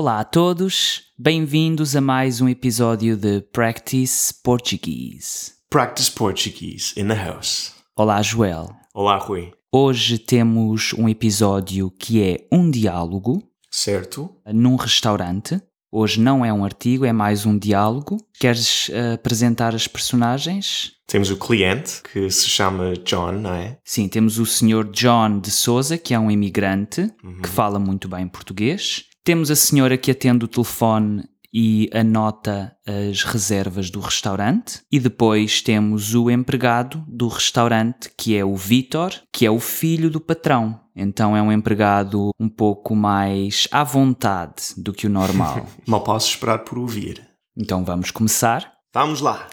Olá a todos, bem-vindos a mais um episódio de Practice Portuguese. Practice Portuguese in the house. Olá, Joel. Olá, Rui. Hoje temos um episódio que é um diálogo Certo? num restaurante. Hoje não é um artigo, é mais um diálogo. Queres eh, apresentar as personagens? Temos o cliente, que se chama John, não é? Sim, temos o Sr. John de Souza, que é um imigrante que fala muito bem português. Temos a senhora que atende o telefone e anota as reservas do restaurante. E depois temos o empregado do restaurante, que é o Vitor, que é o filho do patrão. Então é um empregado um pouco mais à vontade do que o normal. Mal posso esperar por ouvir. então vamos começar. Vamos lá.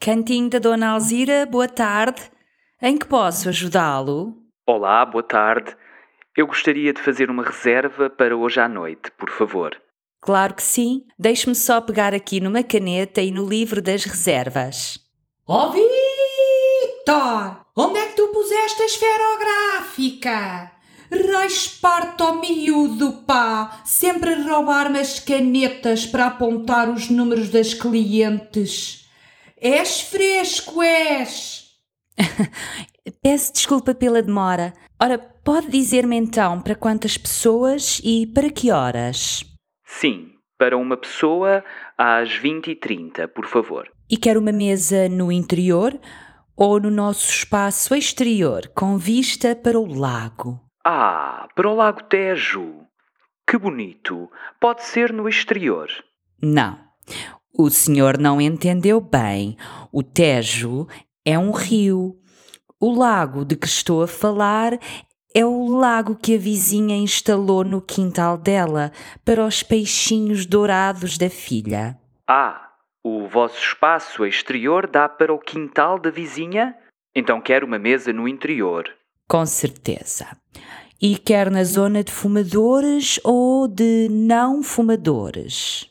Cantinho da Dona Alzira, boa tarde. Em que posso ajudá-lo? Olá, boa tarde. Eu gostaria de fazer uma reserva para hoje à noite, por favor. Claro que sim. Deixe-me só pegar aqui numa caneta e no livro das reservas. Ó Vitor! Onde é que tu puseste a esferográfica? Rasparto ao miúdo, pá! Sempre a roubar-me as canetas para apontar os números das clientes. És fresco, és! Peço desculpa pela demora. Ora, pode dizer-me então para quantas pessoas e para que horas? Sim, para uma pessoa às 20h30, por favor. E quer uma mesa no interior ou no nosso espaço exterior, com vista para o lago? Ah, para o Lago Tejo. Que bonito. Pode ser no exterior. Não. O senhor não entendeu bem. O Tejo é um rio. O lago de que estou a falar é o lago que a vizinha instalou no quintal dela para os peixinhos dourados da filha. Ah, o vosso espaço exterior dá para o quintal da vizinha? Então quero uma mesa no interior. Com certeza. E quer na zona de fumadores ou de não fumadores?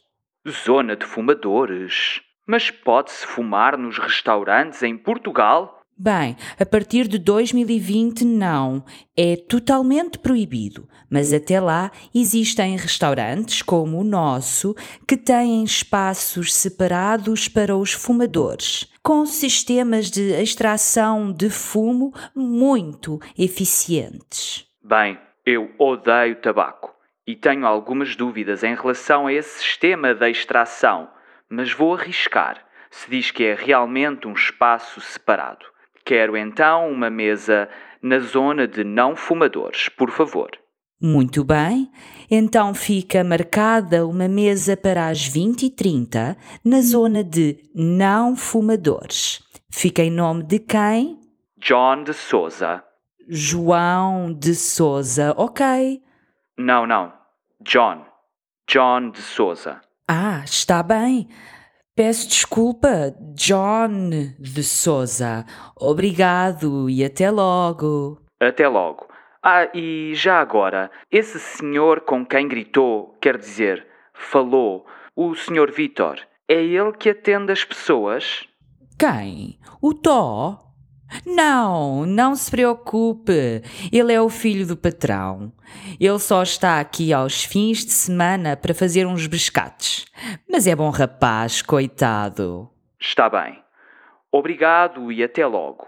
Zona de fumadores. Mas pode-se fumar nos restaurantes em Portugal? Bem, a partir de 2020 não. É totalmente proibido. Mas até lá existem restaurantes como o nosso que têm espaços separados para os fumadores, com sistemas de extração de fumo muito eficientes. Bem, eu odeio tabaco e tenho algumas dúvidas em relação a esse sistema de extração, mas vou arriscar se diz que é realmente um espaço separado. Quero então uma mesa na zona de não fumadores, por favor. Muito bem, então fica marcada uma mesa para as 20h30 na zona de não fumadores. Fica em nome de quem? John de Souza. João de Souza. Ok. Não, não. John. John de Souza. Ah, está bem. Peço desculpa, John de Souza. Obrigado e até logo. Até logo. Ah, e já agora, esse senhor com quem gritou, quer dizer, falou, o senhor Vitor, é ele que atende as pessoas? Quem? O Tó? Não, não se preocupe. Ele é o filho do patrão. Ele só está aqui aos fins de semana para fazer uns bescates. Mas é bom rapaz, coitado. Está bem. Obrigado e até logo.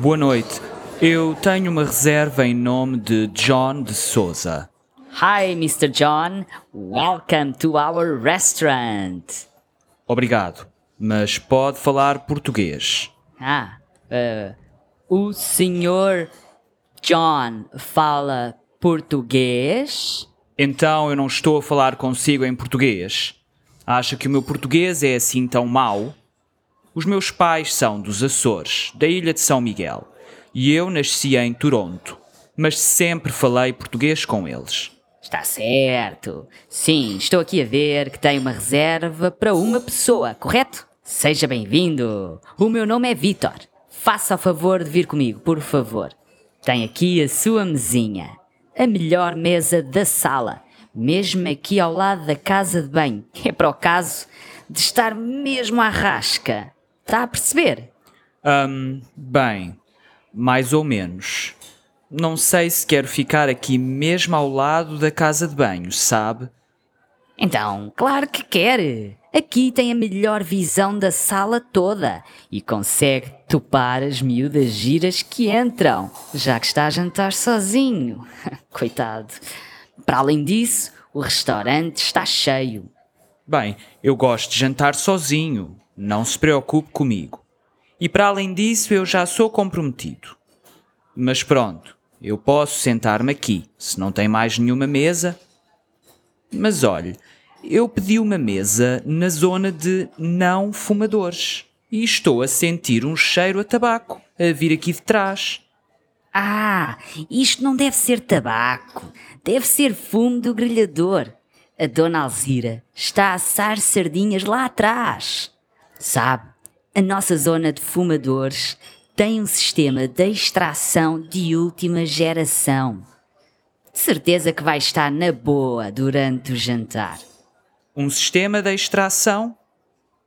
Boa noite. Eu tenho uma reserva em nome de John de Souza. Hi, Mr. John. Welcome to our restaurant. Obrigado, mas pode falar português. Ah, uh, o senhor John fala português? Então eu não estou a falar consigo em português. Acha que o meu português é assim tão mau? Os meus pais são dos Açores, da ilha de São Miguel, e eu nasci em Toronto, mas sempre falei português com eles. Está certo. Sim, estou aqui a ver que tem uma reserva para uma pessoa, correto? Seja bem-vindo. O meu nome é Vitor. Faça o favor de vir comigo, por favor. Tem aqui a sua mesinha. A melhor mesa da sala. Mesmo aqui ao lado da casa de banho. É para o caso de estar mesmo à rasca. Está a perceber? Hum, bem, mais ou menos. Não sei se quero ficar aqui mesmo ao lado da casa de banho, sabe? Então, claro que quer. Aqui tem a melhor visão da sala toda e consegue topar as miúdas giras que entram, já que está a jantar sozinho. Coitado. Para além disso, o restaurante está cheio. Bem, eu gosto de jantar sozinho, não se preocupe comigo. E para além disso, eu já sou comprometido. Mas pronto, eu posso sentar-me aqui, se não tem mais nenhuma mesa. Mas olhe, eu pedi uma mesa na zona de não fumadores e estou a sentir um cheiro a tabaco a vir aqui de trás. Ah, isto não deve ser tabaco, deve ser fumo do grelhador. A dona Alzira está a assar sardinhas lá atrás. Sabe, a nossa zona de fumadores tem um sistema de extração de última geração. De certeza que vai estar na boa durante o jantar. Um sistema de extração?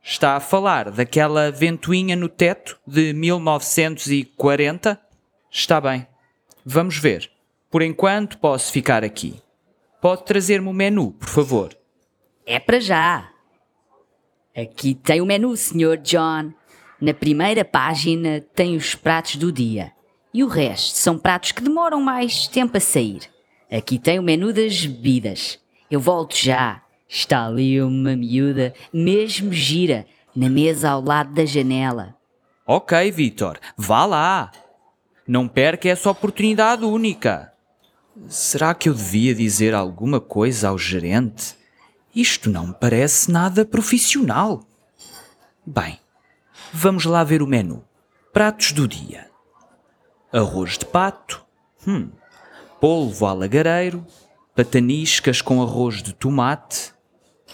Está a falar daquela ventoinha no teto de 1940? Está bem. Vamos ver. Por enquanto posso ficar aqui. Pode trazer-me o menu, por favor. É para já. Aqui tem o menu, Sr. John. Na primeira página tem os pratos do dia. E o resto são pratos que demoram mais tempo a sair. Aqui tem o menu das bebidas. Eu volto já. Está ali uma miúda, mesmo gira, na mesa ao lado da janela. Ok, Vitor, vá lá. Não perca essa oportunidade única. Será que eu devia dizer alguma coisa ao gerente? Isto não parece nada profissional. Bem, vamos lá ver o menu. Pratos do dia: arroz de pato, hum, polvo alagareiro, pataniscas com arroz de tomate,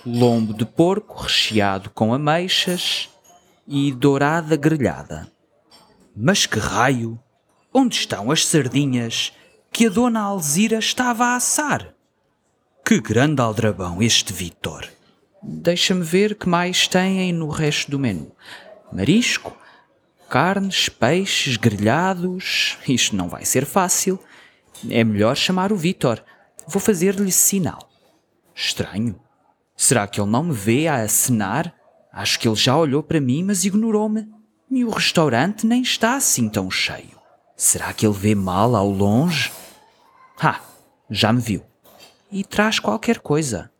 lombo de porco recheado com ameixas e dourada grelhada. Mas que raio! Onde estão as sardinhas que a dona Alzira estava a assar? Que grande aldrabão este Vitor! Deixa-me ver que mais têm no resto do menu. Marisco, carnes, peixes, grelhados. Isto não vai ser fácil. É melhor chamar o Vitor. Vou fazer-lhe sinal. Estranho. Será que ele não me vê a acenar? Acho que ele já olhou para mim, mas ignorou-me. E o restaurante nem está assim tão cheio. Será que ele vê mal ao longe? Ah, já me viu. E traz qualquer coisa.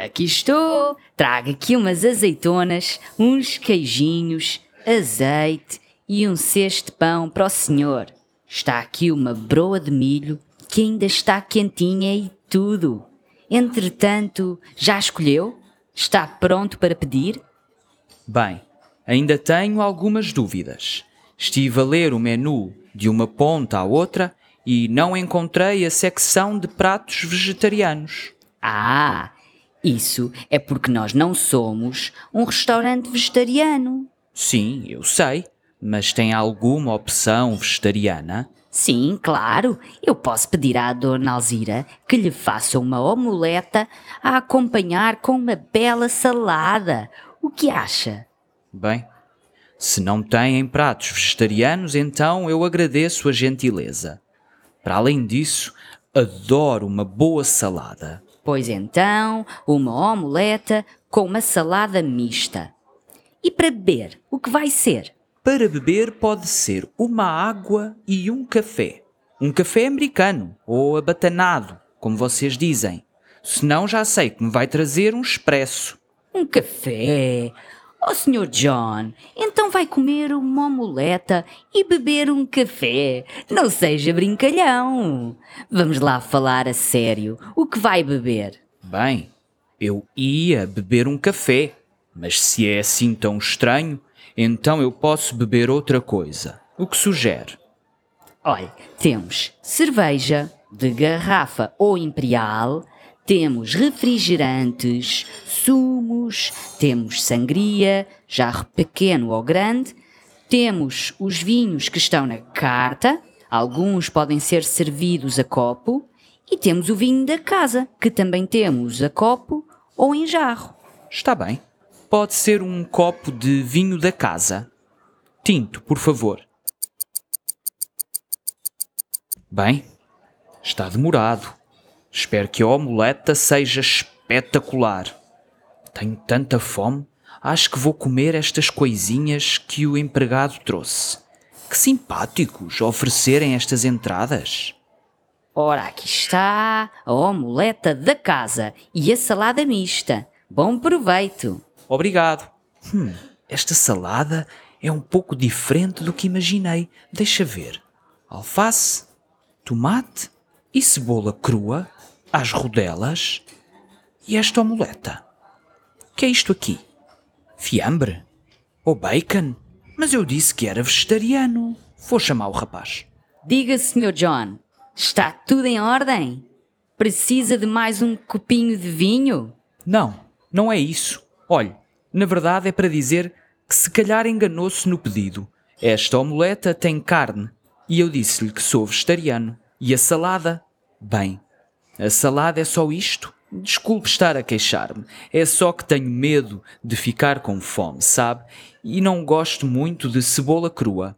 Aqui estou. Trago aqui umas azeitonas, uns queijinhos, azeite e um cesto de pão para o senhor. Está aqui uma broa de milho que ainda está quentinha e tudo. Entretanto, já escolheu? Está pronto para pedir? Bem, ainda tenho algumas dúvidas. Estive a ler o menu de uma ponta à outra e não encontrei a secção de pratos vegetarianos. Ah, isso é porque nós não somos um restaurante vegetariano. Sim, eu sei, mas tem alguma opção vegetariana? Sim, claro. Eu posso pedir à Dona Alzira que lhe faça uma omeleta a acompanhar com uma bela salada. O que acha? Bem, se não têm pratos vegetarianos, então eu agradeço a gentileza. Para além disso, adoro uma boa salada. Pois então, uma omeleta com uma salada mista. E para beber, o que vai ser? Para beber pode ser uma água e um café. Um café americano ou abatanado, como vocês dizem. Senão já sei que me vai trazer um expresso. Um café? Oh, Sr. John, então vai comer uma omeleta e beber um café. Não seja brincalhão. Vamos lá falar a sério. O que vai beber? Bem, eu ia beber um café, mas se é assim tão estranho, então eu posso beber outra coisa. O que sugere? Olha, temos cerveja de garrafa ou imperial, temos refrigerantes, sumos, temos sangria, jarro pequeno ou grande, temos os vinhos que estão na carta, alguns podem ser servidos a copo, e temos o vinho da casa, que também temos a copo ou em jarro. Está bem. Pode ser um copo de vinho da casa. Tinto, por favor. Bem, está demorado. Espero que a omeleta seja espetacular. Tenho tanta fome, acho que vou comer estas coisinhas que o empregado trouxe. Que simpáticos oferecerem estas entradas. Ora, aqui está a omeleta da casa e a salada mista. Bom proveito. Obrigado. Hum, esta salada é um pouco diferente do que imaginei. Deixa ver. Alface, tomate e cebola crua às rodelas. E esta omeleta? Que é isto aqui? Fiambre? Ou bacon? Mas eu disse que era vegetariano. Vou chamar o rapaz. Diga, Sr. John, está tudo em ordem? Precisa de mais um copinho de vinho? Não, não é isso. Olhe, na verdade é para dizer que se calhar enganou-se no pedido. Esta omeleta tem carne e eu disse-lhe que sou vegetariano. E a salada? Bem, a salada é só isto? Desculpe estar a queixar-me. É só que tenho medo de ficar com fome, sabe? E não gosto muito de cebola crua.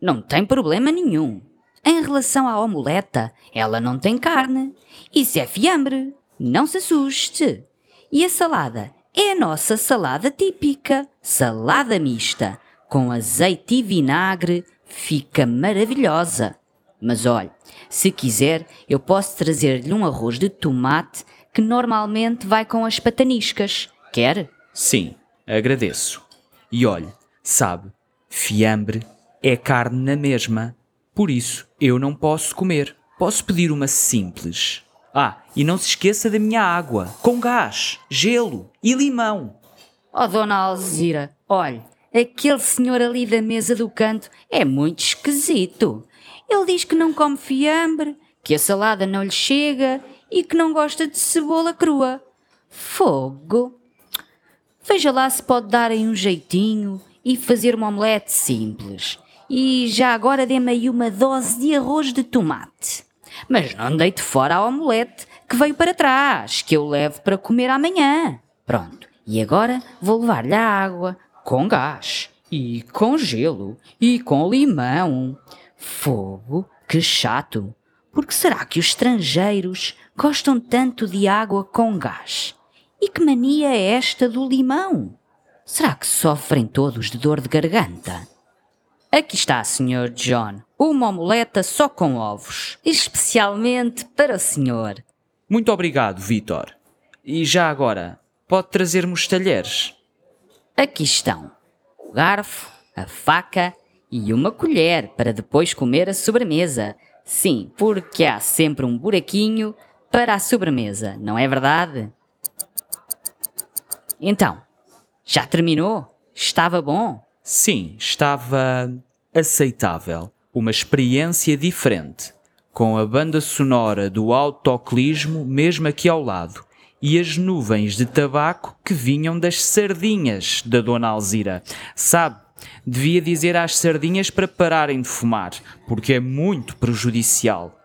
Não tem problema nenhum. Em relação à omeleta, ela não tem carne. Isso é fiambre. Não se assuste. E a salada? É a nossa salada típica. Salada mista. Com azeite e vinagre. Fica maravilhosa. Mas olhe, se quiser, eu posso trazer-lhe um arroz de tomate que normalmente vai com as pataniscas. Quer? Sim, agradeço. E olhe, sabe, fiambre é carne na mesma. Por isso, eu não posso comer. Posso pedir uma simples. Ah, e não se esqueça da minha água, com gás, gelo e limão. Oh, Dona Alzira, olhe, aquele senhor ali da mesa do canto é muito esquisito. Ele diz que não come fiambre, que a salada não lhe chega e que não gosta de cebola crua. Fogo! Veja lá se pode dar aí um jeitinho e fazer uma omelete simples. E já agora dê-me aí uma dose de arroz de tomate. Mas não deite fora a omelete que veio para trás, que eu levo para comer amanhã. Pronto. E agora vou levar-lhe a água com gás e com gelo e com limão. Fogo, que chato. Porque será que os estrangeiros gostam tanto de água com gás? E que mania é esta do limão? Será que sofrem todos de dor de garganta? Aqui está, Sr. John, uma omeleta só com ovos, especialmente para o senhor. Muito obrigado, Vitor. E já agora, pode trazer-me os talheres? Aqui estão o garfo, a faca e uma colher para depois comer a sobremesa. Sim, porque há sempre um buraquinho para a sobremesa, não é verdade? Então, já terminou? Estava bom? Sim, estava aceitável. Uma experiência diferente. Com a banda sonora do autoclismo mesmo aqui ao lado. E as nuvens de tabaco que vinham das sardinhas da Dona Alzira. Sabe, devia dizer às sardinhas para pararem de fumar, porque é muito prejudicial.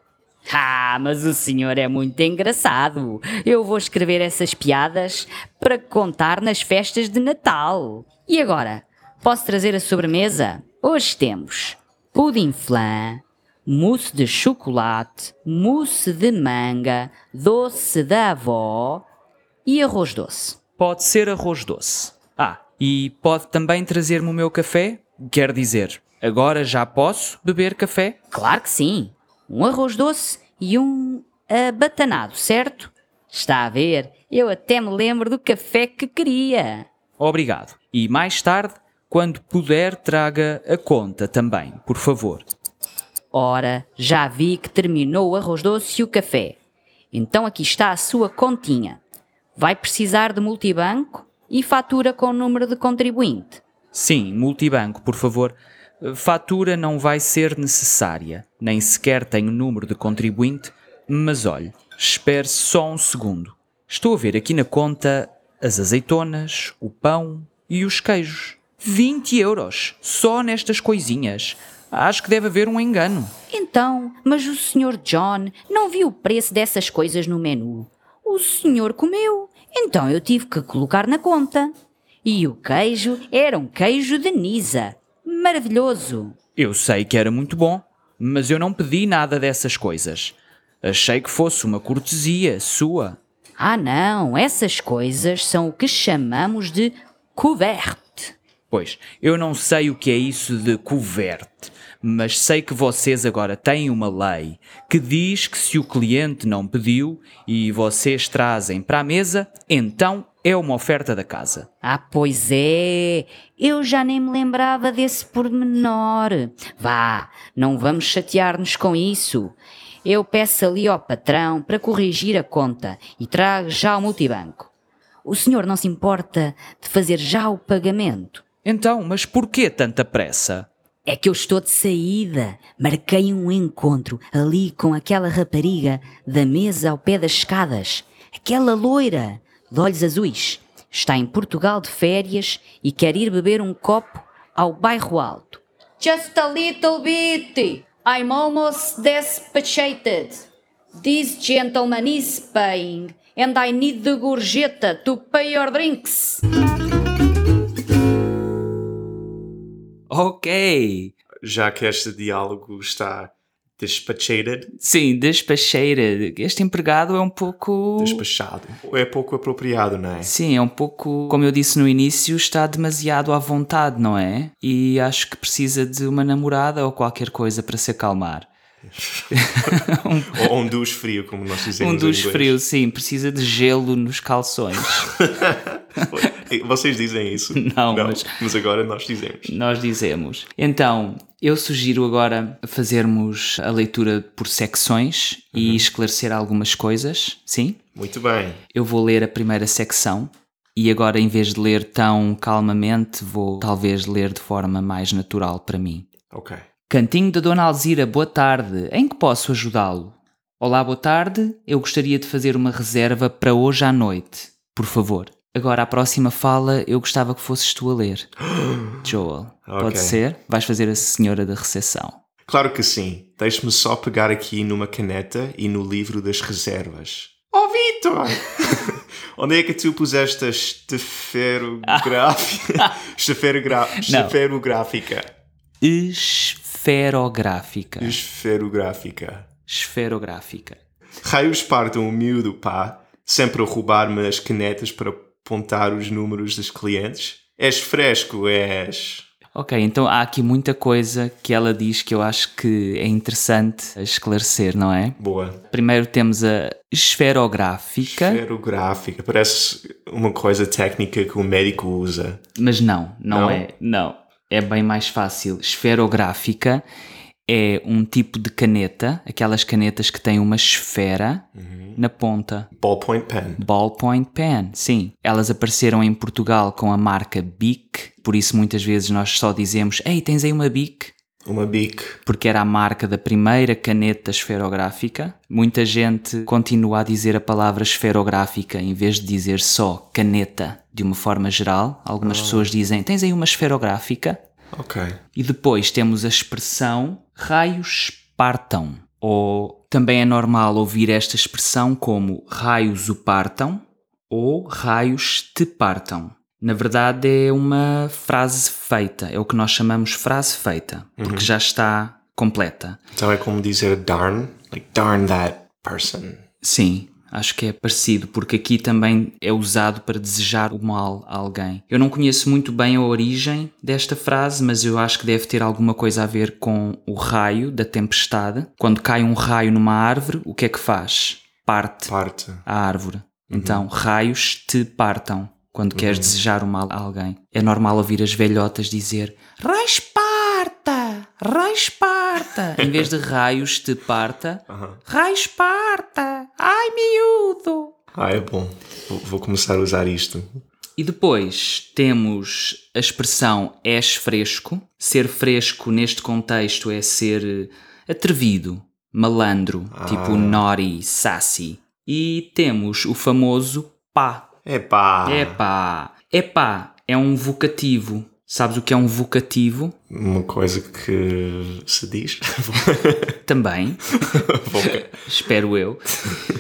Ah, mas o senhor é muito engraçado. Eu vou escrever essas piadas para contar nas festas de Natal. E agora, posso trazer a sobremesa? Hoje temos pudim flan, mousse de chocolate, mousse de manga, doce da avó e arroz doce. Pode ser arroz doce. Ah, e pode também trazer-me o meu café? Quer dizer, agora já posso beber café? Claro que sim. Um arroz doce e um abatanado, certo? Está a ver? Eu até me lembro do café que queria. Obrigado. E mais tarde, quando puder, traga a conta também, por favor. Ora, já vi que terminou o arroz doce e o café. Então aqui está a sua continha. Vai precisar de multibanco e fatura com o número de contribuinte. Sim, multibanco, por favor. Fatura não vai ser necessária, nem sequer tenho número de contribuinte, mas olhe, espere só um segundo. Estou a ver aqui na conta as azeitonas, o pão e os queijos. 20 euros, só nestas coisinhas. Acho que deve haver um engano. Então, mas o Sr. John não viu o preço dessas coisas no menu. O senhor comeu, então eu tive que colocar na conta. E o queijo era um queijo de Nisa. Maravilhoso. Eu sei que era muito bom, mas eu não pedi nada dessas coisas. Achei que fosse uma cortesia sua. Ah, não, essas coisas são o que chamamos de couverte. Pois, eu não sei o que é isso de coverte, mas sei que vocês agora têm uma lei que diz que se o cliente não pediu e vocês trazem para a mesa, então é uma oferta da casa. Ah, pois é. Eu já nem me lembrava desse pormenor. Vá, não vamos chatear-nos com isso. Eu peço ali ao patrão para corrigir a conta e trago já o multibanco. O senhor não se importa de fazer já o pagamento? Então, mas por que tanta pressa? É que eu estou de saída. Marquei um encontro ali com aquela rapariga da mesa ao pé das escadas. Aquela loira, de olhos azuis. Está em Portugal de férias e quer ir beber um copo ao bairro alto. Just a little bit. I'm almost despachated. This gentleman is paying and I need the gorjeta to pay your drinks. Ok. Já que este diálogo está despachated, Sim, despacheira. Este empregado é um pouco. despachado, é pouco apropriado, não é? Sim, é um pouco, como eu disse no início, está demasiado à vontade, não é? E acho que precisa de uma namorada ou qualquer coisa para se acalmar. Ou um duche frio, como nós dizemos Um dos frios, sim, precisa de gelo nos calções. Vocês dizem isso? Não, mas- mas agora nós dizemos. Nós dizemos. Então, eu sugiro agora fazermos a leitura por secções e esclarecer algumas coisas, sim? Muito bem. Eu vou ler a primeira secção e agora, em vez de ler tão calmamente, vou talvez ler de forma mais natural para mim. Ok. Cantinho da Dona Alzira, boa tarde. Em que posso ajudá-lo? Olá, boa tarde. Eu gostaria de fazer uma reserva para hoje à noite. Por favor. Agora, a próxima fala, eu gostava que fosses tu a ler. Joel, pode Ok. ser? Vais fazer a senhora da recepção. Claro que sim. Deixe-me só pegar aqui numa caneta e no livro das reservas. Oh, Vitor! Onde é que tu puseste a esteferográfica? Esteferogra- Esteferográfica. Esferográfica. Esferográfica. Esferográfica. Raios partam o miúdo, pá. Sempre a roubar-me as canetas para apontar os números dos clientes. És fresco, és. Ok, então há aqui muita coisa que ela diz que eu acho que é interessante esclarecer, não é? Boa. Primeiro temos a esferográfica, Esferográfica. Parece uma coisa técnica que o médico usa. mas não, não, Não? é. Não, é bem mais fácil. Esferográfica é um tipo de caneta, aquelas canetas que têm uma esfera na ponta. Ballpoint pen. Ballpoint pen, sim. Elas apareceram em Portugal com a marca Bic, por isso muitas vezes nós só dizemos: Ei, tens aí uma Bic? Uma bic. porque era a marca da primeira caneta esferográfica. Muita gente continua a dizer a palavra esferográfica em vez de dizer só caneta de uma forma geral. Algumas pessoas dizem: Tens aí uma esferográfica? Ok. E depois temos a expressão raios partam. Ou também é normal ouvir esta expressão como raios o partam ou raios te partam. Na verdade é uma frase feita, é o que nós chamamos frase feita, porque já está completa. Então é como dizer darn. Like, darn that person. Sim, acho que é parecido, porque aqui também é usado para desejar o mal a alguém. Eu não conheço muito bem a origem desta frase, mas eu acho que deve ter alguma coisa a ver com o raio da tempestade. Quando cai um raio numa árvore, o que é que faz? Parte Parte. a árvore. Então, raios te partam quando queres desejar o mal a alguém. É normal ouvir as velhotas dizer raios parta, raios parta, em vez de raios te parta, raios parta, ai miúdo. Ah, é bom. Vou, começar a usar isto. E depois temos a expressão és fresco. Ser fresco neste contexto é ser eh, atrevido, malandro, tipo naughty, sassy. E temos o famoso pá. Epá. Epá. Epá é um vocativo. Sabes o que é um vocativo? Uma coisa que se diz. Também, espero eu.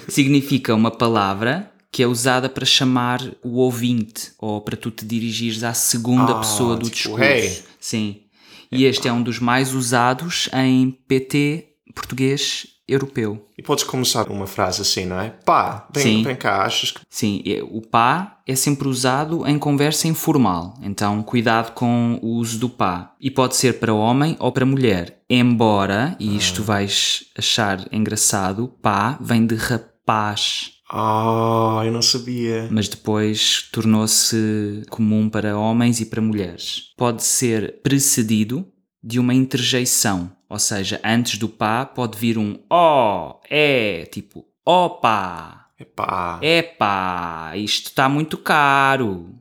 Significa uma palavra que é usada para chamar o ouvinte ou para tu te dirigires à segunda Ah, pessoa do tipo, discurso. hey. Sim. E este é um dos mais usados em PT português europeu. E podes começar uma frase assim, não é? Pá, vem, Sim. vem cá, achas que. Sim, o pá é sempre usado em conversa informal, então cuidado com o uso do pá. E pode ser para homem ou para mulher. Embora, e isto vais achar engraçado, pá vem de rapaz, Ah, eu não sabia. mas depois tornou-se comum para homens e para mulheres. Pode ser precedido de uma interjeição, ou seja, antes do pá pode vir um ó, é, tipo opa. Epá. Epá, isto está muito caro.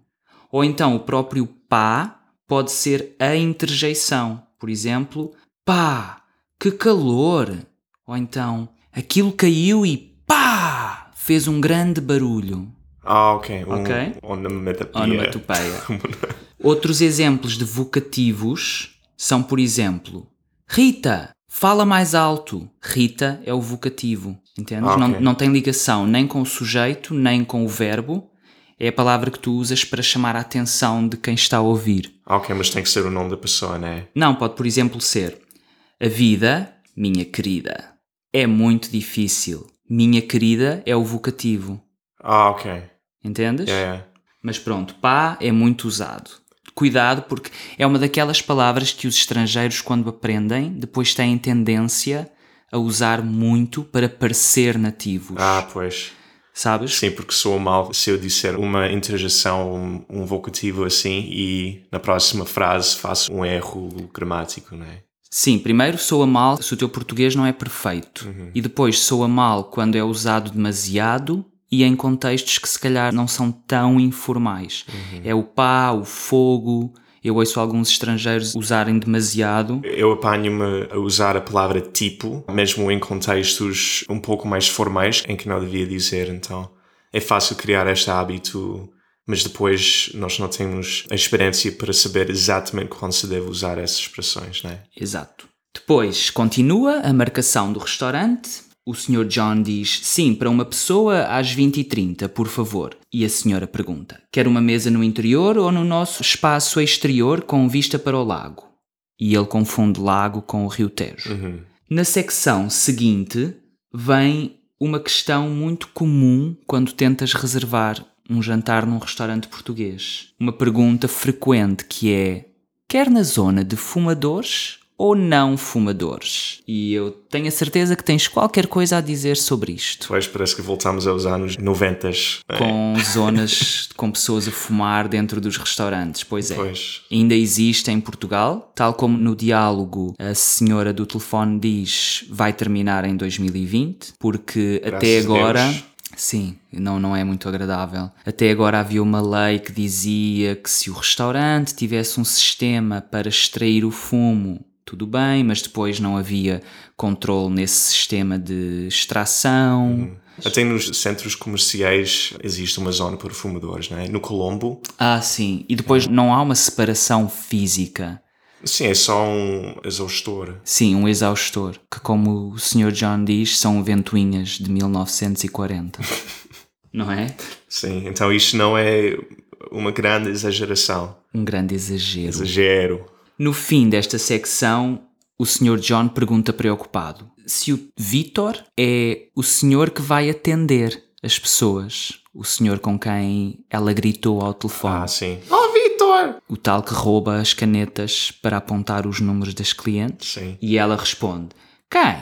Ou então o próprio pá pode ser a interjeição. Por exemplo, pá, que calor. Ou então, aquilo caiu e pá, fez um grande barulho. Ah, ok. Um, Ok. Onomatopeia. Onomatopeia. Outros exemplos de vocativos são, por exemplo, Rita, fala mais alto. Rita é o vocativo, entendes? Ah, não, ok. não tem ligação nem com o sujeito, nem com o verbo. É a palavra que tu usas para chamar a atenção de quem está a ouvir. Ah, ok, mas tem que ser o nome da pessoa, né? Não, pode, por exemplo, ser A vida, minha querida, é muito difícil. Minha querida é o vocativo. Ah, ok. Entendes? Yeah, yeah. Mas pronto, pá é muito usado. Cuidado, porque é uma daquelas palavras que os estrangeiros, quando aprendem, depois têm tendência a usar muito para parecer nativos. Ah, pois. Sabes? Sim, porque soa mal se eu disser uma interjeição, um, um vocativo assim e na próxima frase faço um erro gramático, né? Sim, primeiro soa mal se o teu português não é perfeito. E depois soa mal quando é usado demasiado e em contextos que se calhar não são tão informais. É o pá, o fogo. Eu ouço alguns estrangeiros usarem demasiado. Eu apanho-me a usar a palavra tipo, mesmo em contextos um pouco mais formais, em que não devia dizer, então é fácil criar este hábito, mas depois nós não temos a experiência para saber exatamente quando se deve usar essas expressões, né? Exato. Depois continua a marcação do restaurante. O Sr. John diz sim para uma pessoa às 20h30, por favor. E a senhora pergunta: quer uma mesa no interior ou no nosso espaço exterior com vista para o lago? E ele confunde lago com o Rio Tejo. Na secção seguinte vem uma questão muito comum quando tentas reservar um jantar num restaurante português. Uma pergunta frequente que é: quer na zona de fumadores ou não fumadores? E eu tenho a certeza que tens qualquer coisa a dizer sobre isto. Depois parece que voltamos aos anos 90. né? Com zonas com pessoas a fumar dentro dos restaurantes, pois é. Pois. Ainda existe em Portugal, tal como no diálogo a senhora do telefone diz vai terminar em 2020, porque até a agora. Sim, não, não é muito agradável. Até agora havia uma lei que dizia que se o restaurante tivesse um sistema para extrair o fumo, tudo bem, mas depois não havia controle nesse sistema de extração. Até nos centros comerciais existe uma zona para fumadores, né? No Colombo, Ah, sim. E depois não há uma separação física. sim, é só um exaustor. Sim, um exaustor, que como o Sr. John diz, são ventoinhas de 1940. não é? Sim, então isto não é uma grande exageração. Um grande exagero. Exagero. No fim desta secção, o Sr. John pergunta preocupado se o Vitor é o senhor que vai atender as pessoas, o senhor com quem ela gritou ao telefone, Ah, sim. Oh, Vitor! o tal que rouba as canetas para apontar os números das clientes. Sim. E ela responde: Quem?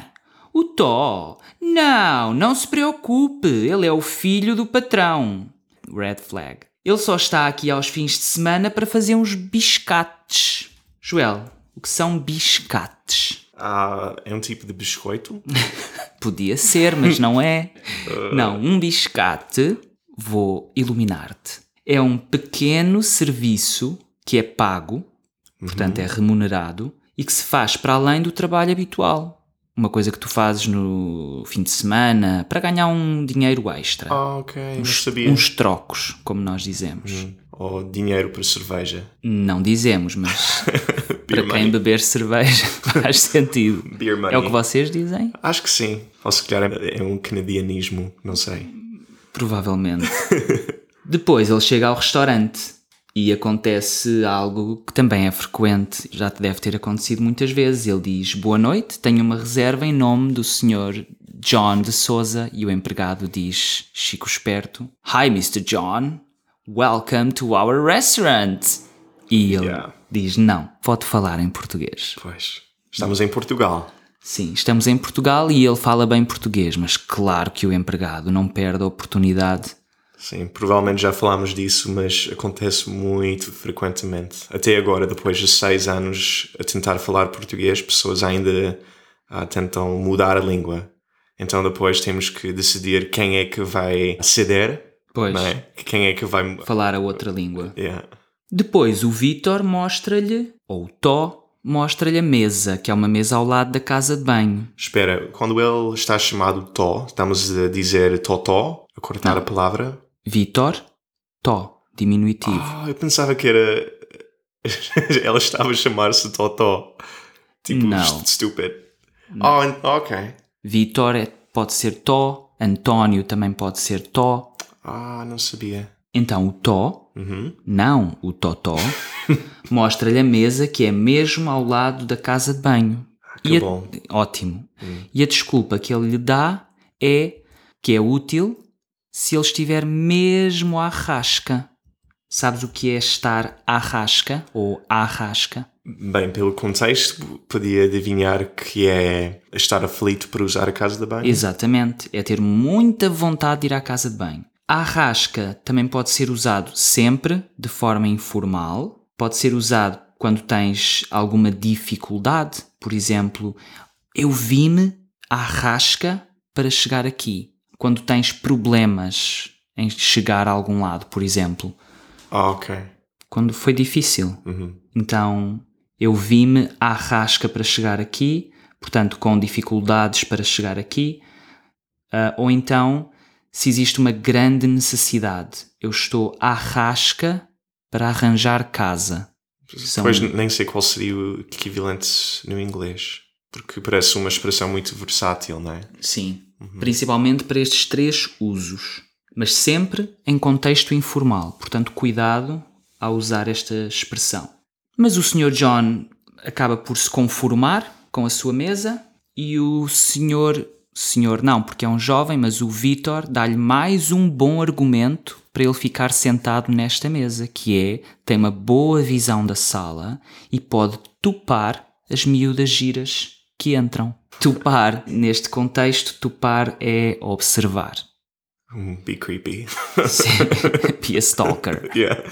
O Tó. Não, não se preocupe, ele é o filho do patrão. Red flag. Ele só está aqui aos fins de semana para fazer uns biscates. Joel, o que são biscates? Ah, é um tipo de biscoito? Podia ser, mas não é. Não, um biscate, vou iluminar-te. É um pequeno serviço que é pago, portanto é remunerado, e que se faz para além do trabalho habitual. Uma coisa que tu fazes no fim de semana para ganhar um dinheiro extra. Ah, ok, não uns, sabia. uns trocos, como nós dizemos. Ou dinheiro para cerveja. Não dizemos, mas para Beer quem money. beber cerveja faz sentido. Money. É o que vocês dizem? Acho que sim. Ou se calhar é um canadianismo, não sei. Provavelmente. Depois ele chega ao restaurante e acontece algo que também é frequente, já te deve ter acontecido muitas vezes. Ele diz: Boa noite, tenho uma reserva em nome do Sr. John de Souza. E o empregado diz, Chico Esperto: Hi, Mr. John, welcome to our restaurant. E ele Yeah. diz: Não, pode falar em português. Pois. Estamos em Portugal. Sim, estamos em Portugal e ele fala bem português, mas claro que o empregado não perde a oportunidade. Sim, provavelmente já falámos disso, mas acontece muito frequentemente. Até agora, depois de seis anos a tentar falar português, pessoas ainda ah, tentam mudar a língua. Então depois temos que decidir quem é que vai ceder, Pois, não é? Quem é que vai... falar a outra língua. Yeah. Depois o Vitor mostra-lhe, ou o Tó, mostra-lhe a mesa, que é uma mesa ao lado da casa de banho. Espera, quando ele está chamado Tó, estamos a dizer Totó, a cortar a palavra? Vitor, Tó, diminutivo. Ah, eu pensava que era... Ela estava a chamar-se Totó. Tipo, Não. stupid. Oh, ok. Vitor é- pode ser Tó, António também pode ser Tó. Ah, não sabia. Então o Tó, Uhum. não o Totó, mostra-lhe a mesa que é mesmo ao lado da casa de banho. que e a- bom. Ótimo. E a desculpa que ele lhe dá é que é útil se ele estiver mesmo à rasca. Sabes o que é estar à rasca ou à rasca? Bem, pelo contexto, podia adivinhar que é estar aflito por usar a casa de banho. Exatamente, é ter muita vontade de ir à casa de banho. A rasca também pode ser usado sempre de forma informal, pode ser usado quando tens alguma dificuldade, por exemplo, eu vi-me à rasca para chegar aqui. Quando tens problemas em chegar a algum lado, por exemplo, Ah, ok. quando foi difícil. Então eu vi-me à rasca para chegar aqui, portanto, com dificuldades para chegar aqui, Ah, ou então, se existe uma grande necessidade, eu estou à rasca para arranjar casa. São- Depois nem sei qual seria o equivalente no inglês. Porque parece uma expressão muito versátil, não é? Sim, principalmente para estes três usos, mas sempre em contexto informal, portanto, cuidado ao usar esta expressão. Mas o Sr. John acaba por se conformar com a sua mesa e o Sr. Senhor não, porque é um jovem, mas o Vitor dá-lhe mais um bom argumento para ele ficar sentado nesta mesa, que é tem uma boa visão da sala e pode topar as miúdas giras que entram. Tupar, neste contexto, tupar é observar. Hum, Be creepy. Be a stalker. yeah.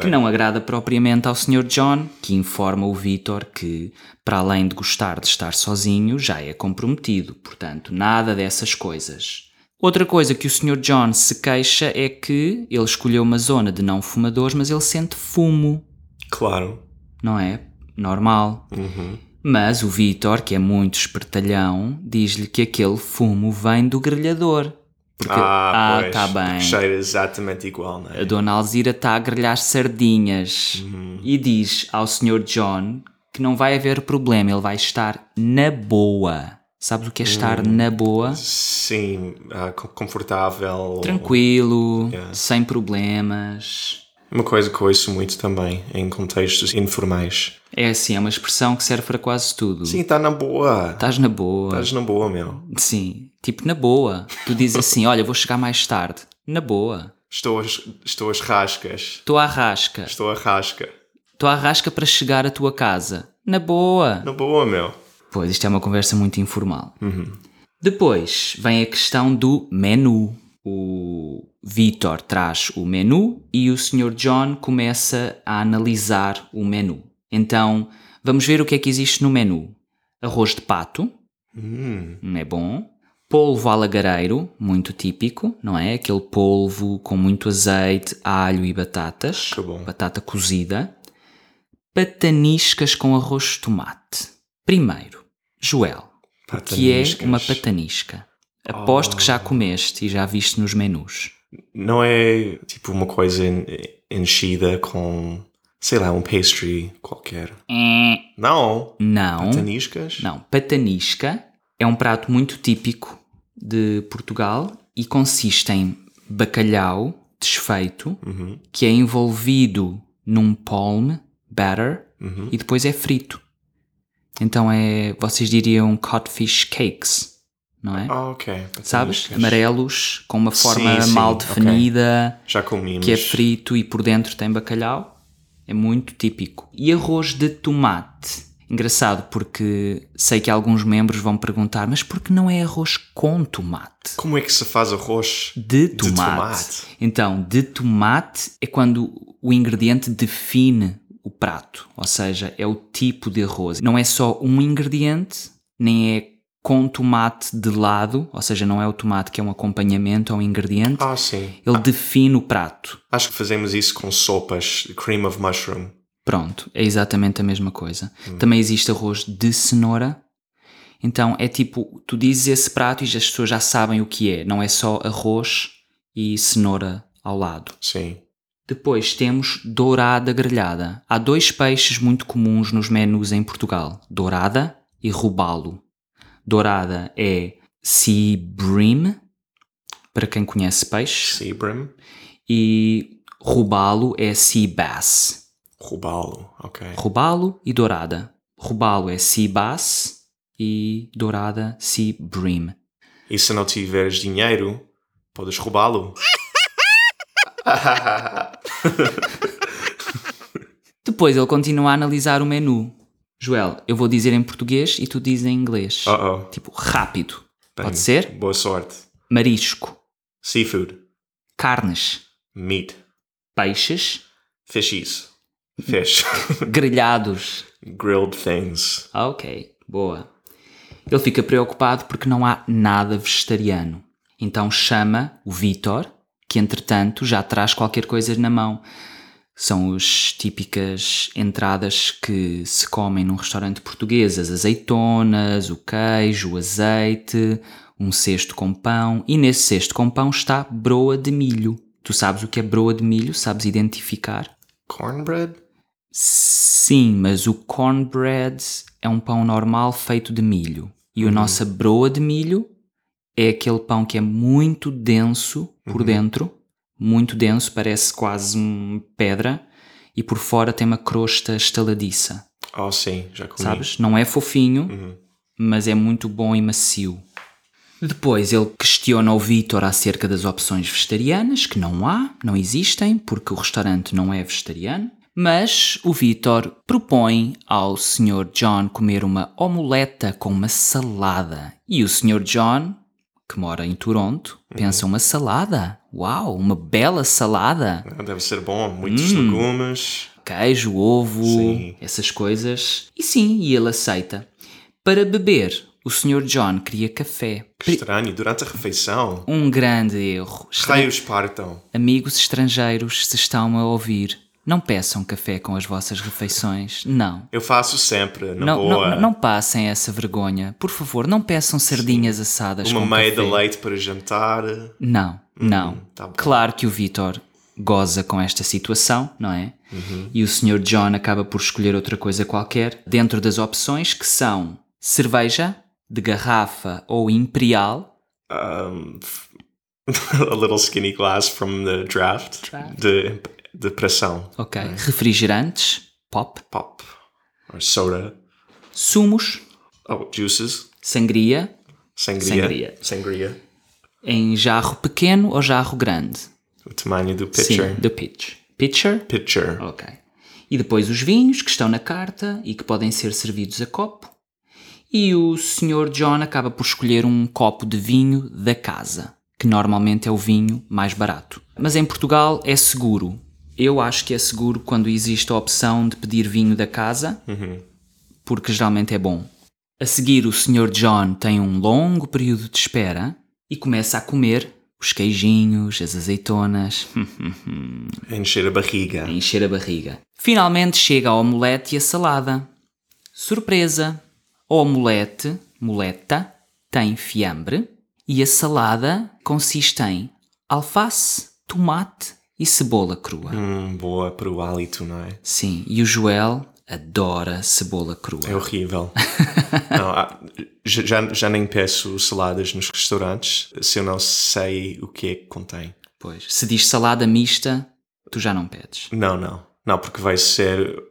Que não agrada propriamente ao Sr. John, que informa o Vitor que, para além de gostar de estar sozinho, já é comprometido, portanto, nada dessas coisas. Outra coisa que o Sr. John se queixa é que ele escolheu uma zona de não fumadores, mas ele sente fumo, Claro. não é? Normal. Mas o Vitor, que é muito espertalhão, diz-lhe que aquele fumo vem do grelhador. Porque, ah, ah, pois. tá bem. Cheira exatamente igual, não é? A Dona Alzira está a grelhar sardinhas e diz ao Sr. John que não vai haver problema, ele vai estar na boa. Sabes o que é estar na boa? Sim, ah, co- confortável. Tranquilo, Yeah. sem problemas. Uma coisa que eu ouço muito também em contextos informais. É assim, é uma expressão que serve para quase tudo. Sim, está na boa. Estás na boa. Estás na boa, meu. Sim, tipo na boa. Tu dizes assim: olha, vou chegar mais tarde. Na boa. Estou estou às rascas. Estou à rasca. Estou à rasca. Estou à rasca para chegar à tua casa. Na boa. Na boa, meu. Pois, isto é uma conversa muito informal. Depois vem a questão do menu. O Vitor traz o menu e o Sr. John começa a analisar o menu. Então, vamos ver o que é que existe no menu. Arroz de pato, Hum, é bom. Polvo alagareiro, muito típico, não é? Aquele polvo com muito azeite, alho e batatas. Que bom. Batata cozida. Pataniscas com arroz de tomate. Primeiro, Joel, que é uma patanisca? Aposto que já comeste e já viste nos menus. Não é tipo uma coisa en- enchida com, sei lá, um pastry qualquer. Não. Não. Pataniscas? Não, patanisca é um prato muito típico de Portugal e consiste em bacalhau desfeito que é envolvido num palm batter e depois é frito. Então é, vocês diriam codfish cakes, não é? Ah, ok. Sabes? Amarelos, com uma forma sim, mal ok. definida, Já comimos. que é frito e por dentro tem bacalhau. É muito típico. E arroz de tomate. Engraçado porque sei que alguns membros vão perguntar, mas por que não é arroz com tomate? Como é que se faz arroz De tomate. tomate. Então, de tomate é quando o ingrediente define o prato, ou seja, é o tipo de arroz. Não é só um ingrediente, nem é com tomate de lado, ou seja, não é o tomate que é um acompanhamento, é um ingrediente. Ah, sim. Ele define o prato. Acho que fazemos isso com sopas, cream of mushroom. Pronto, é exatamente a mesma coisa. Também existe arroz de cenoura. Então é tipo, tu dizes esse prato e as pessoas já sabem o que é. Não é só arroz e cenoura ao lado. Sim. Depois temos dourada grelhada. Há dois peixes muito comuns nos menus em Portugal: dourada e robalo. Dourada é sea bream, para quem conhece peixe, Seabrim. e robalo é sea bass. Robalo. Ok. Robalo e dourada. Robalo é sea bass e dourada sea bream. E se não tiveres dinheiro, podes roubá-lo. Depois ele continua a analisar o menu. Joel, eu vou dizer em português e tu dizes em inglês. Uh-oh. Tipo, rápido. Bem, Pode ser? Boa sorte. Marisco, Seafood. carnes, Meat. peixes, Fishies. Fish. grelhados. Grilled things. Ok, boa. Ele fica preocupado porque não há nada vegetariano. Então chama o Vitor, que entretanto já traz qualquer coisa na mão. São as típicas entradas que se comem num restaurante português: as azeitonas, o queijo, o azeite, um cesto com pão. E nesse cesto com pão está broa de milho. Tu sabes o que é broa de milho? Sabes identificar? Cornbread? Sim, mas o cornbread é um pão normal feito de milho. E a nossa broa de milho é aquele pão que é muito denso por dentro, muito denso, parece quase uma pedra, e por fora tem uma crosta estaladiça. Oh, sim. Já comi. Sabes? Não é fofinho, mas é muito bom e macio. Depois ele questiona o Vitor acerca das opções vegetarianas, que não há, não existem, porque o restaurante não é vegetariano. Mas o Vitor propõe ao Sr. John comer uma omeleta com uma salada. E o Sr. John, que mora em Toronto, pensa uma salada. Uau, uma bela salada. Ah, Deve ser bom. Muitos legumes. Queijo, ovo, Sim. essas coisas. E sim, e ele aceita. Para beber, o Sr. John queria café. Que estranho. Durante a refeição. Um grande erro. Raios partam. Amigos estrangeiros, se estão a ouvir, não peçam café com as vossas refeições. Não. Eu faço sempre, na Não, boa. não, não passem essa vergonha. Por favor, não peçam sardinhas assadas Uma com meia café. de leite para jantar. Não, não. tá bom. claro que o Vitor goza com esta situação, não é? Uhum. E o Sr. John acaba por escolher outra coisa qualquer dentro das opções que são cerveja de garrafa ou imperial, Um, a little skinny glass from the draft. De, de pressão. ok, refrigerantes, pop, Pop. Or soda. sumos, Oh, juices. sangria, Sangria. Sangria. Sangria. Em jarro pequeno ou jarro grande. O tamanho do pitcher. Sim, do pitch. Pitcher? Pitcher. Ok. E depois os vinhos que estão na carta e que podem ser servidos a copo. E o Sr. John acaba por escolher um copo de vinho da casa, que normalmente é o vinho mais barato. Mas em Portugal é seguro. Eu acho que é seguro quando existe a opção de pedir vinho da casa, porque geralmente é bom. A seguir, o Sr. John tem um longo período de espera e começa a comer os queijinhos, as azeitonas. Encher a barriga. a encher a barriga. Finalmente chega a omelete e a salada. Surpresa! A omelete, moleta, tem fiambre e a salada consiste em alface, tomate e cebola crua. Hum, boa para o hálito, não é? Sim, e o Joel adora cebola crua. É horrível. não, já, já nem peço saladas nos restaurantes se eu não sei o que é que contém. Pois. Se diz salada mista, tu já não pedes. Não, não. Não, porque vai ser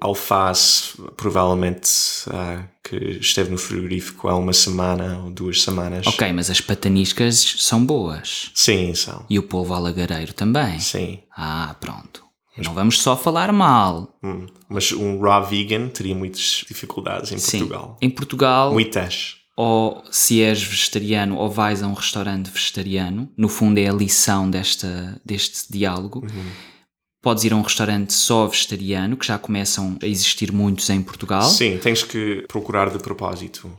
alface, provavelmente, ah, que esteve no frigorífico há uma semana ou duas semanas. Ok, mas as pataniscas são boas. Sim, são. E o polvo alagareiro também. Sim. Ah, pronto. Não vamos só falar mal. Hum. Mas um raw vegan teria muitas dificuldades em Sim. Portugal. Em Portugal, Muitas. ou se és vegetariano ou vais a um restaurante vegetariano, no fundo é a lição desta, deste diálogo. Podes ir a um restaurante só vegetariano, que já começam a existir muitos em Portugal. Sim, tens que procurar de propósito.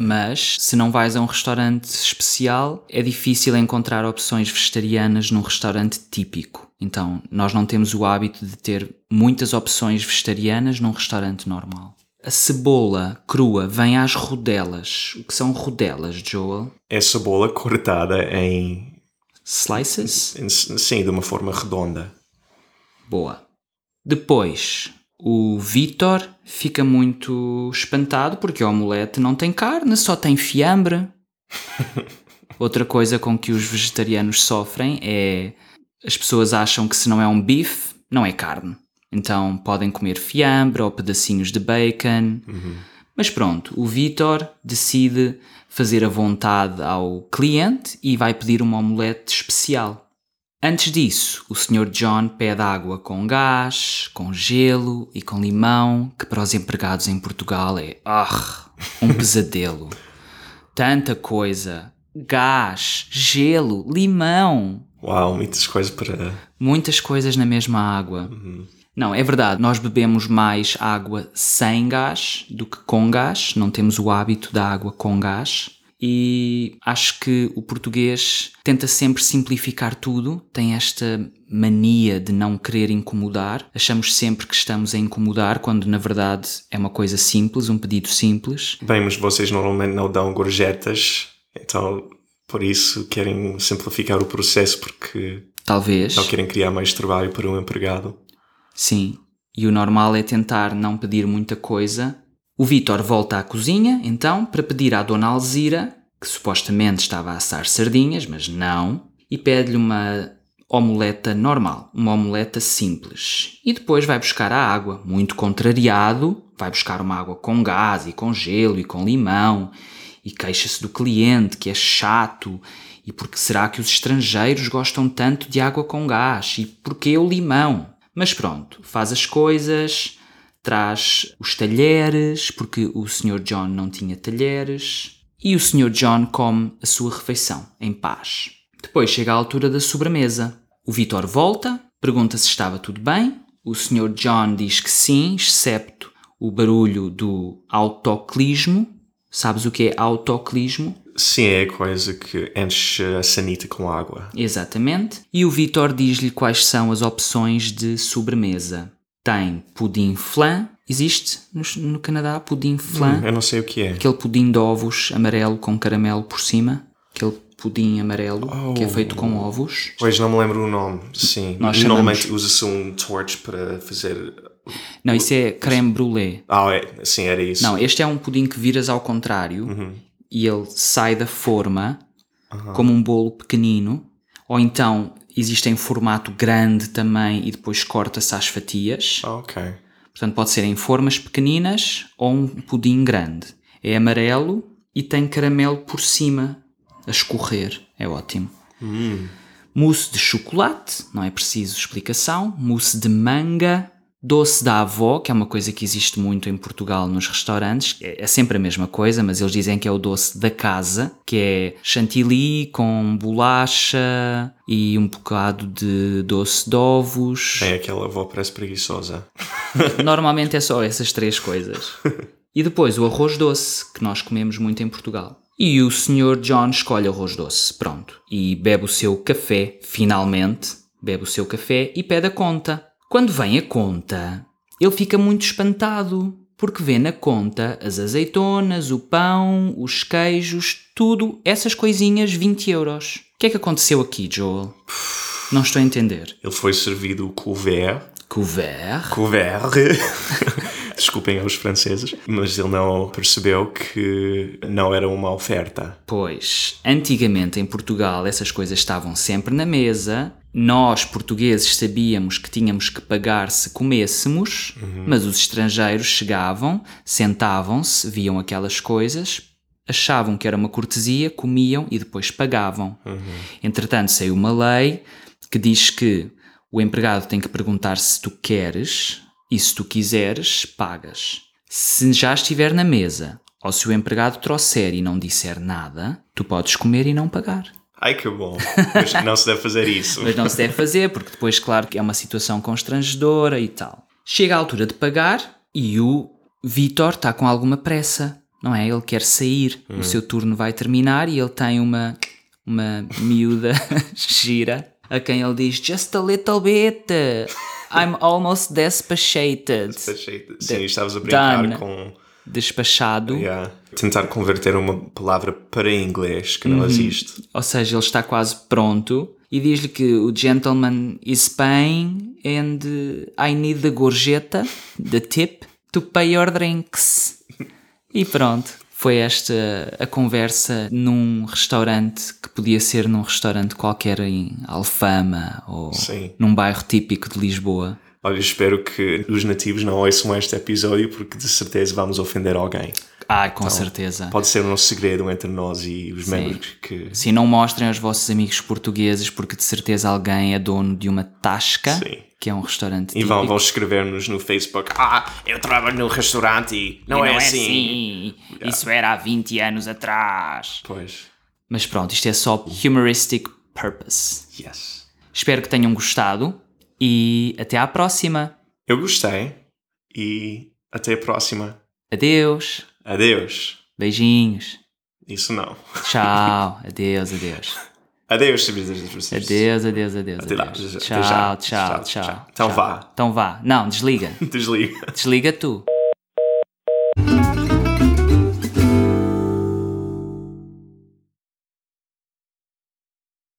Mas se não vais a um restaurante especial, é difícil encontrar opções vegetarianas num restaurante típico. Então, nós não temos o hábito de ter muitas opções vegetarianas num restaurante normal. A cebola crua vem às rodelas. O que são rodelas, Joel? É cebola cortada em, Slices? sim, de uma forma redonda. Boa. Depois, o Vitor fica muito espantado porque o omelete não tem carne, só tem fiambre. Outra coisa com que os vegetarianos sofrem é as pessoas acham que se não é um bife, não é carne. Então podem comer fiambre ou pedacinhos de bacon. Mas pronto, o Vitor decide fazer a vontade ao cliente e vai pedir uma omelete especial. Antes disso, o Sr. John pede água com gás, com gelo e com limão, que para os empregados em Portugal é ah, um pesadelo. Tanta coisa. Gás, gelo, limão. Uau, muitas coisas para. Muitas coisas na mesma água. Não, é verdade, nós bebemos mais água sem gás do que com gás, não temos o hábito da água com gás. E acho que o português tenta sempre simplificar tudo, tem esta mania de não querer incomodar. Achamos sempre que estamos a incomodar, quando na verdade é uma coisa simples, um pedido simples. Bem, mas vocês normalmente não dão gorjetas, então por isso querem simplificar o processo porque Talvez. não querem criar mais trabalho para um empregado. Sim, e o normal é tentar não pedir muita coisa. O Vítor volta à cozinha, então, para pedir à Dona Alzira, que supostamente estava a assar sardinhas, mas não, e pede-lhe uma omeleta normal, uma omeleta simples. E depois vai buscar a água, muito contrariado, vai buscar uma água com gás e com gelo e com limão, e queixa-se do cliente que é chato. E porque será que os estrangeiros gostam tanto de água com gás? E porquê o limão? Mas pronto, faz as coisas, traz os talheres, porque o Sr. John não tinha talheres, e o Sr. John come a sua refeição em paz. Depois chega a altura da sobremesa. O Vitor volta, pergunta se estava tudo bem. O Sr. John diz que sim, excepto o barulho do autoclismo. Sabes o que é autoclismo? Sim, é a coisa que enche a sanita com água. Exatamente. E o Vitor diz-lhe quais são as opções de sobremesa. Tem pudim flan. Existe no, no Canadá pudim flan? Eu não sei o que é. Aquele pudim de ovos amarelo com caramelo por cima. Aquele pudim amarelo que é feito com ovos. Pois não me lembro o nome. Sim. Chamamos- Normalmente usa-se um torch para fazer. Não, isso é creme brulee. Ah, é. Sim, era isso. Não, este é um pudim que viras ao contrário e ele sai da forma como um bolo pequenino. Ou então existe em formato grande também e depois corta-se às fatias. Ah, ok. Portanto, pode ser em formas pequeninas ou um pudim grande. É amarelo e tem caramelo por cima a escorrer. É ótimo. Mousse de chocolate, não é preciso explicação. Mousse de manga. Doce da avó, que é uma coisa que existe muito em Portugal nos restaurantes. É é sempre a mesma coisa, mas eles dizem que é o doce da casa, que é chantilly com bolacha e um bocado de doce de ovos. É aquela avó parece preguiçosa. Normalmente é só essas três coisas. E depois o arroz doce, que nós comemos muito em Portugal. E o Sr. John escolhe arroz doce, pronto. E bebe o seu café, finalmente. Bebe o seu café e pede a conta. Quando vem a conta, ele fica muito espantado, porque vê na conta as azeitonas, o pão, os queijos, tudo, essas coisinhas, 20 euros. O que é que aconteceu aqui, Joel? Não estou a entender. Ele foi servido o couvert. Couvert. Couvert. Desculpem aos franceses, mas ele não percebeu que não era uma oferta. Pois, antigamente em Portugal essas coisas estavam sempre na mesa. Nós, portugueses, sabíamos que tínhamos que pagar se comêssemos, mas os estrangeiros chegavam, sentavam-se, viam aquelas coisas, achavam que era uma cortesia, comiam e depois pagavam. Entretanto, saiu uma lei que diz que o empregado tem que perguntar se tu queres e se tu quiseres, pagas. Se já estiver na mesa ou se o empregado trouxer e não disser nada, tu podes comer e não pagar. Ai que bom, mas não se deve fazer isso. Mas não se deve fazer, porque depois, claro, que é uma situação constrangedora e tal. Chega a altura de pagar e o Vitor está com alguma pressa, não é? Ele quer sair, o seu turno vai terminar e ele tem uma, uma miúda gira a quem ele diz Just a little bit, I'm almost despachated. Sim, estavas a brincar Done. com. Despachado. Yeah. Tentar converter uma palavra para inglês que não existe. Ou seja, ele está quase pronto e diz-lhe que o gentleman is paying and I need the gorjeta, the tip, to pay your drinks. E pronto. Foi esta a conversa num restaurante que podia ser num restaurante qualquer em Alfama ou Sim. num bairro típico de Lisboa. Olha, espero que os nativos não ouçam este episódio porque de certeza vamos ofender alguém. Ah, com certeza. Pode ser um segredo entre nós e os membros que. Sim, não mostrem aos vossos amigos portugueses porque de certeza alguém é dono de uma tasca, Sim. que é um restaurante E vão, vão escrever-nos no Facebook: Ah, eu trabalho no restaurante e não, E é, assim. Isso era há 20 anos atrás. Pois. Mas pronto, isto é só humoristic purpose. Yes. Espero que tenham gostado e até à próxima. Eu gostei e até a próxima. Adeus. Adeus. Beijinhos. Isso não. Tchau. adeus, adeus. Adeus, Adeus, adeus, adeus. Até lá. adeus. Até Tchau, já. tchau, Tchau, tchau. tchau. Então vá. Então vá. Não, desliga. Desliga. Desliga tu.